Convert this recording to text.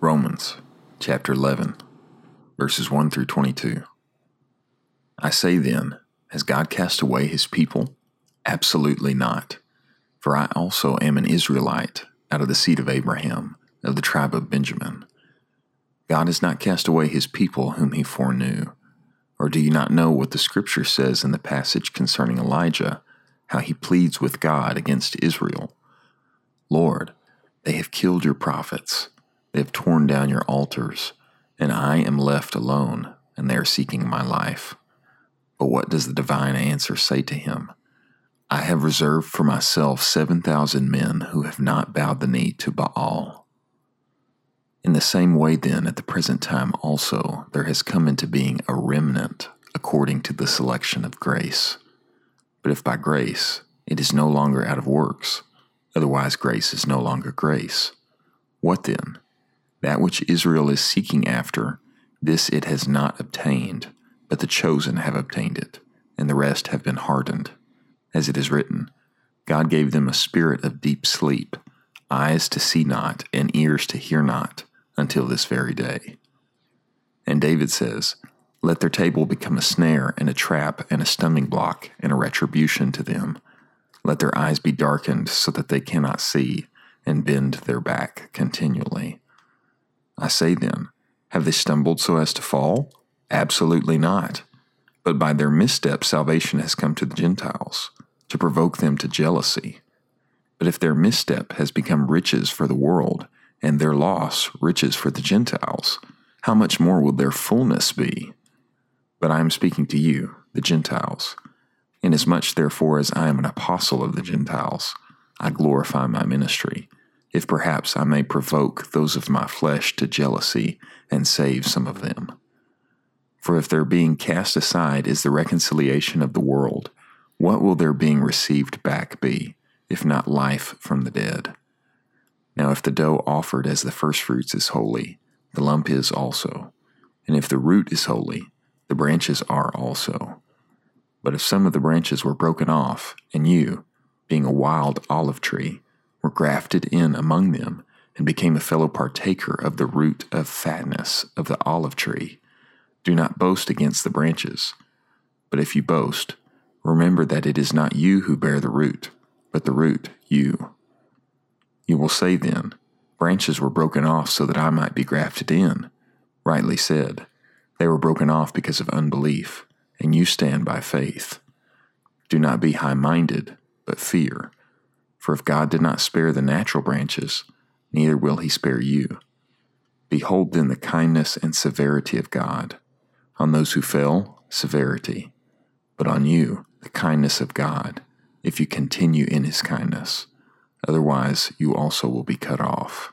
Romans chapter 11, verses 1 through 22. I say then, has God cast away his people? Absolutely not. For I also am an Israelite, out of the seed of Abraham, of the tribe of Benjamin. God has not cast away his people whom he foreknew. Or do you not know what the scripture says in the passage concerning Elijah, how he pleads with God against Israel? Lord, they have killed your prophets, they have torn down your altars, and I am left alone, and they are seeking my life. But what does the divine answer say to him? I have reserved for myself 7,000 men who have not bowed the knee to Baal. In the same way, then, at the present time also, there has come into being a remnant according to the selection of grace. But if by grace, it is no longer out of works, otherwise, grace is no longer grace. What then? That which Israel is seeking after, this it has not obtained, but the chosen have obtained it, and the rest have been hardened. As it is written, God gave them a spirit of deep sleep, eyes to see not, and ears to hear not, until this very day. And David says, Let their table become a snare and a trap and a stumbling block and a retribution to them. Let their eyes be darkened so that they cannot see, and bend their back continually. I say then, have they stumbled so as to fall? Absolutely not. But by their misstep, salvation has come to the Gentiles, to provoke them to jealousy. But if their misstep has become riches for the world, and their loss riches for the Gentiles, how much more will their fullness be? But I am speaking to you, the Gentiles. Inasmuch, therefore, as I am an apostle of the Gentiles, I glorify my ministry, if perhaps I may provoke those of my flesh to jealousy and save some of them. For if their being cast aside is the reconciliation of the world, what will their being received back be, if not life from the dead? Now, if the dough offered as the firstfruits is holy, the lump is also. And if the root is holy, the branches are also. But if some of the branches were broken off, and you, being a wild olive tree, were grafted in among them, and became a fellow partaker of the root of fatness of the olive tree, do not boast against the branches. But if you boast, remember that it is not you who bear the root, but the root you. You will say then, Branches were broken off so that I might be grafted in. Rightly said. They were broken off because of unbelief, and you stand by faith. Do not be high minded, but fear. For if God did not spare the natural branches, neither will he spare you. Behold then the kindness and severity of God. On those who fell, severity, but on you, the kindness of God, if you continue in his kindness. Otherwise, you also will be cut off.